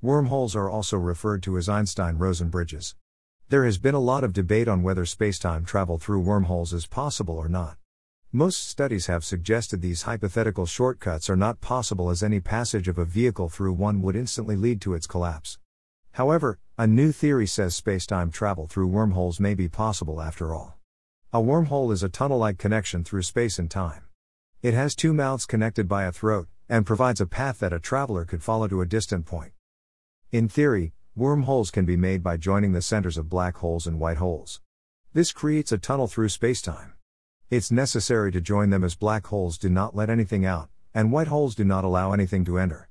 Wormholes are also referred to as Einstein Rosen bridges. There has been a lot of debate on whether spacetime travel through wormholes is possible or not. Most studies have suggested these hypothetical shortcuts are not possible as any passage of a vehicle through one would instantly lead to its collapse. However, a new theory says spacetime travel through wormholes may be possible after all. A wormhole is a tunnel like connection through space and time. It has two mouths connected by a throat, and provides a path that a traveler could follow to a distant point. In theory, wormholes can be made by joining the centers of black holes and white holes. This creates a tunnel through spacetime. It's necessary to join them as black holes do not let anything out, and white holes do not allow anything to enter.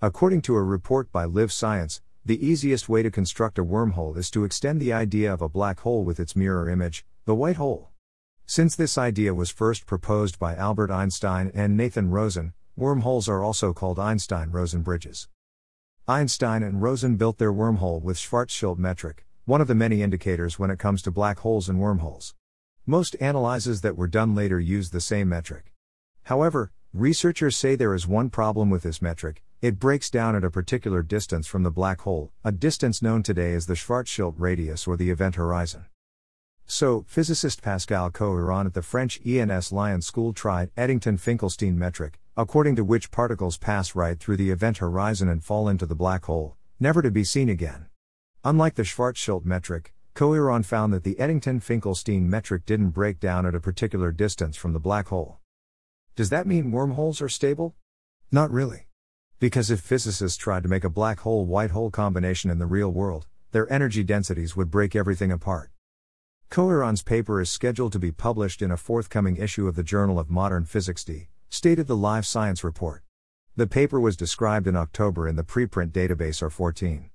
According to a report by Live Science, the easiest way to construct a wormhole is to extend the idea of a black hole with its mirror image, the white hole. Since this idea was first proposed by Albert Einstein and Nathan Rosen, wormholes are also called Einstein Rosen bridges. Einstein and Rosen built their wormhole with Schwarzschild metric, one of the many indicators when it comes to black holes and wormholes. Most analyses that were done later used the same metric. However, researchers say there is one problem with this metric it breaks down at a particular distance from the black hole, a distance known today as the Schwarzschild radius or the event horizon. So, physicist Pascal Koiran at the French ENS Lyon School tried Eddington Finkelstein metric, according to which particles pass right through the event horizon and fall into the black hole, never to be seen again. Unlike the Schwarzschild metric, Koiran found that the Eddington Finkelstein metric didn't break down at a particular distance from the black hole. Does that mean wormholes are stable? Not really. Because if physicists tried to make a black hole white hole combination in the real world, their energy densities would break everything apart. Koiran's paper is scheduled to be published in a forthcoming issue of the Journal of Modern Physics D stated the Live Science Report. The paper was described in October in the preprint database R14.